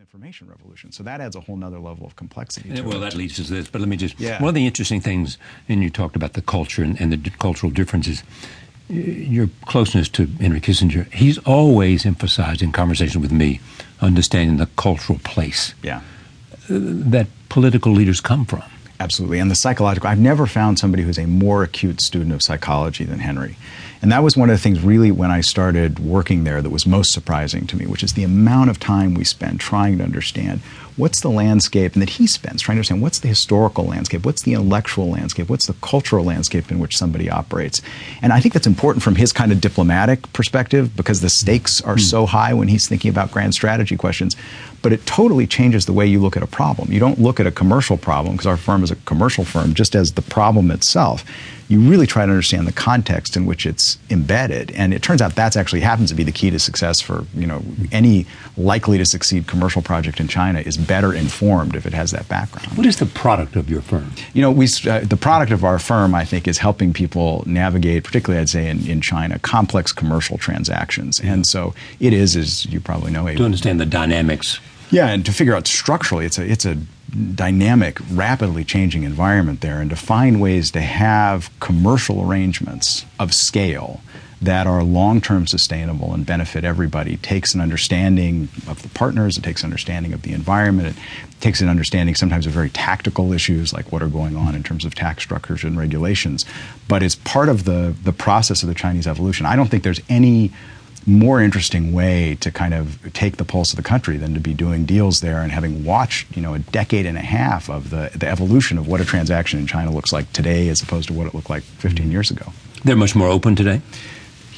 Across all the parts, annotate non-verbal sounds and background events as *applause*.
information revolution. So that adds a whole nother level of complexity. well, it. that leads us to this. But let me just. Yeah. One of the interesting things, and you talked about the culture and, and the d- cultural differences. Your closeness to Henry Kissinger, he's always emphasized in conversation with me understanding the cultural place Yeah. that political leaders come from. Absolutely. And the psychological, I've never found somebody who's a more acute student of psychology than Henry. And that was one of the things, really, when I started working there, that was most surprising to me, which is the amount of time we spend trying to understand what's the landscape, and that he spends trying to understand what's the historical landscape, what's the intellectual landscape, what's the cultural landscape in which somebody operates. And I think that's important from his kind of diplomatic perspective because the stakes are hmm. so high when he's thinking about grand strategy questions. But it totally changes the way you look at a problem. You don't look at a commercial problem, because our firm is a commercial firm, just as the problem itself you really try to understand the context in which it's embedded. And it turns out that's actually happens to be the key to success for you know any likely to succeed commercial project in China is better informed if it has that background. What is the product of your firm? You know, we uh, the product of our firm, I think, is helping people navigate, particularly I'd say in, in China, complex commercial transactions. And so it is, as you probably know, a To understand the dynamics. yeah, and to figure out structurally, it's a it's a dynamic, rapidly changing environment there, and to find ways to have commercial arrangements of scale that are long-term sustainable and benefit everybody takes an understanding of the partners, it takes an understanding of the environment, it takes an understanding sometimes of very tactical issues like what are going on in terms of tax structures and regulations, but it's part of the the process of the Chinese evolution. I don't think there's any more interesting way to kind of take the pulse of the country than to be doing deals there and having watched you know a decade and a half of the, the evolution of what a transaction in China looks like today as opposed to what it looked like 15 years ago. They're much more open today.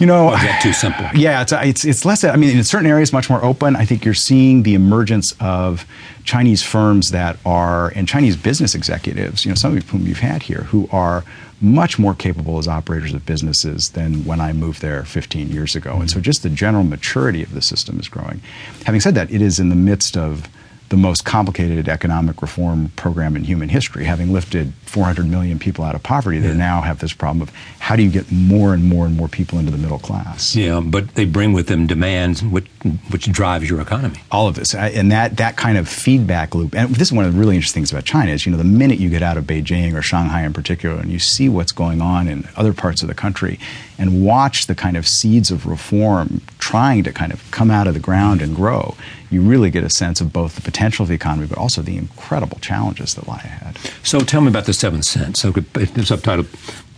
You know, Or is that too simple? *sighs* yeah, it's, it's it's less. I mean, in certain areas, much more open. I think you're seeing the emergence of Chinese firms that are and Chinese business executives. You know, some of whom you've had here, who are much more capable as operators of businesses than when I moved there 15 years ago. And so, mm-hmm. just the general maturity of the system is growing. Having said that, it is in the midst of the most complicated economic reform program in human history. Having lifted 400 million people out of poverty, they now have this problem of how do you get more and more and more people into the middle class? Yeah, but they bring with them demands which, which drives your economy. all of this and that that kind of feedback loop and this is one of the really interesting things about china is you know the minute you get out of beijing or shanghai in particular and you see what's going on in other parts of the country and watch the kind of seeds of reform trying to kind of come out of the ground and grow you really get a sense of both the potential of the economy but also the incredible challenges that lie ahead So tell me about the seventh sense. So the subtitle,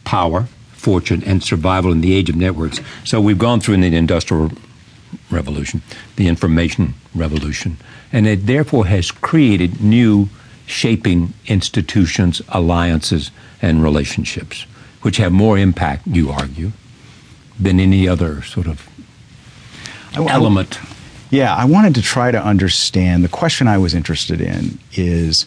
Power, Fortune, and Survival in the Age of Networks. So we've gone through the industrial revolution, the information revolution, and it therefore has created new shaping institutions, alliances, and relationships, which have more impact, you argue, than any other sort of I- element. Yeah, I wanted to try to understand. The question I was interested in is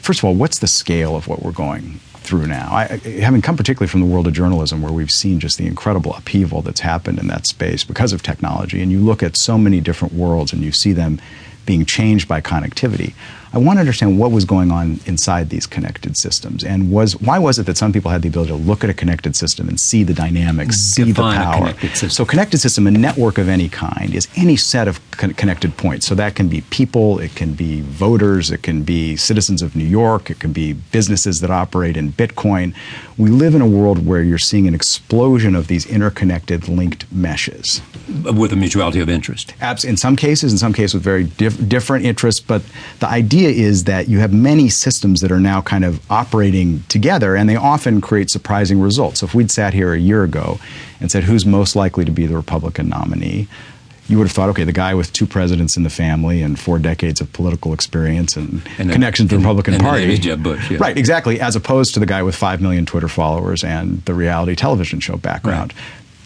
first of all, what's the scale of what we're going through now? I- having come particularly from the world of journalism, where we've seen just the incredible upheaval that's happened in that space because of technology, and you look at so many different worlds and you see them being changed by connectivity. I want to understand what was going on inside these connected systems, and was why was it that some people had the ability to look at a connected system and see the dynamics, see the Define a power. connected. So connected system, a network of any kind, is any set of con- connected points. So that can be people, it can be voters, it can be citizens of New York, it can be businesses that operate in Bitcoin. We live in a world where you're seeing an explosion of these interconnected, linked meshes. with a mutuality of interest. Abs- in some cases, in some cases with very diff- different interests, but the idea is that you have many systems that are now kind of operating together, and they often create surprising results. So if we'd sat here a year ago and said, who's most likely to be the Republican nominee? You would have thought, okay, the guy with two presidents in the family and four decades of political experience and, And connection to the Republican and Party. there's Jeb Bush, yeah. Right, exactly, as opposed to the guy with five million Twitter followers and the reality television show background.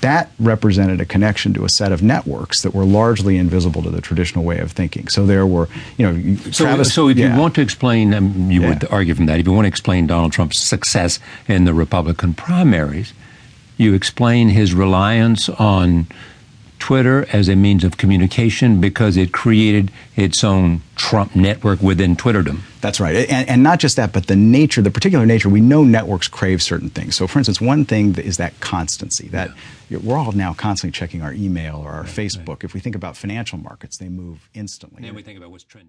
That represented a connection to a set of networks that were largely invisible to the traditional way of thinking. So there were, you know, So, Travis. so if yeah. you want to explain, um, you would argue from that, if you want to explain Donald Trump's success in the Republican primaries, you explain his reliance on Twitter as a means of communication because it created its own Trump network within Twitterdom. That's right. And, and not just that, but the nature, the particular nature, we know networks crave certain things. So, for instance, one thing is that constancy, that we're all now constantly checking our email or our Facebook. If we think about financial markets, they move instantly. Then we think about what's trending.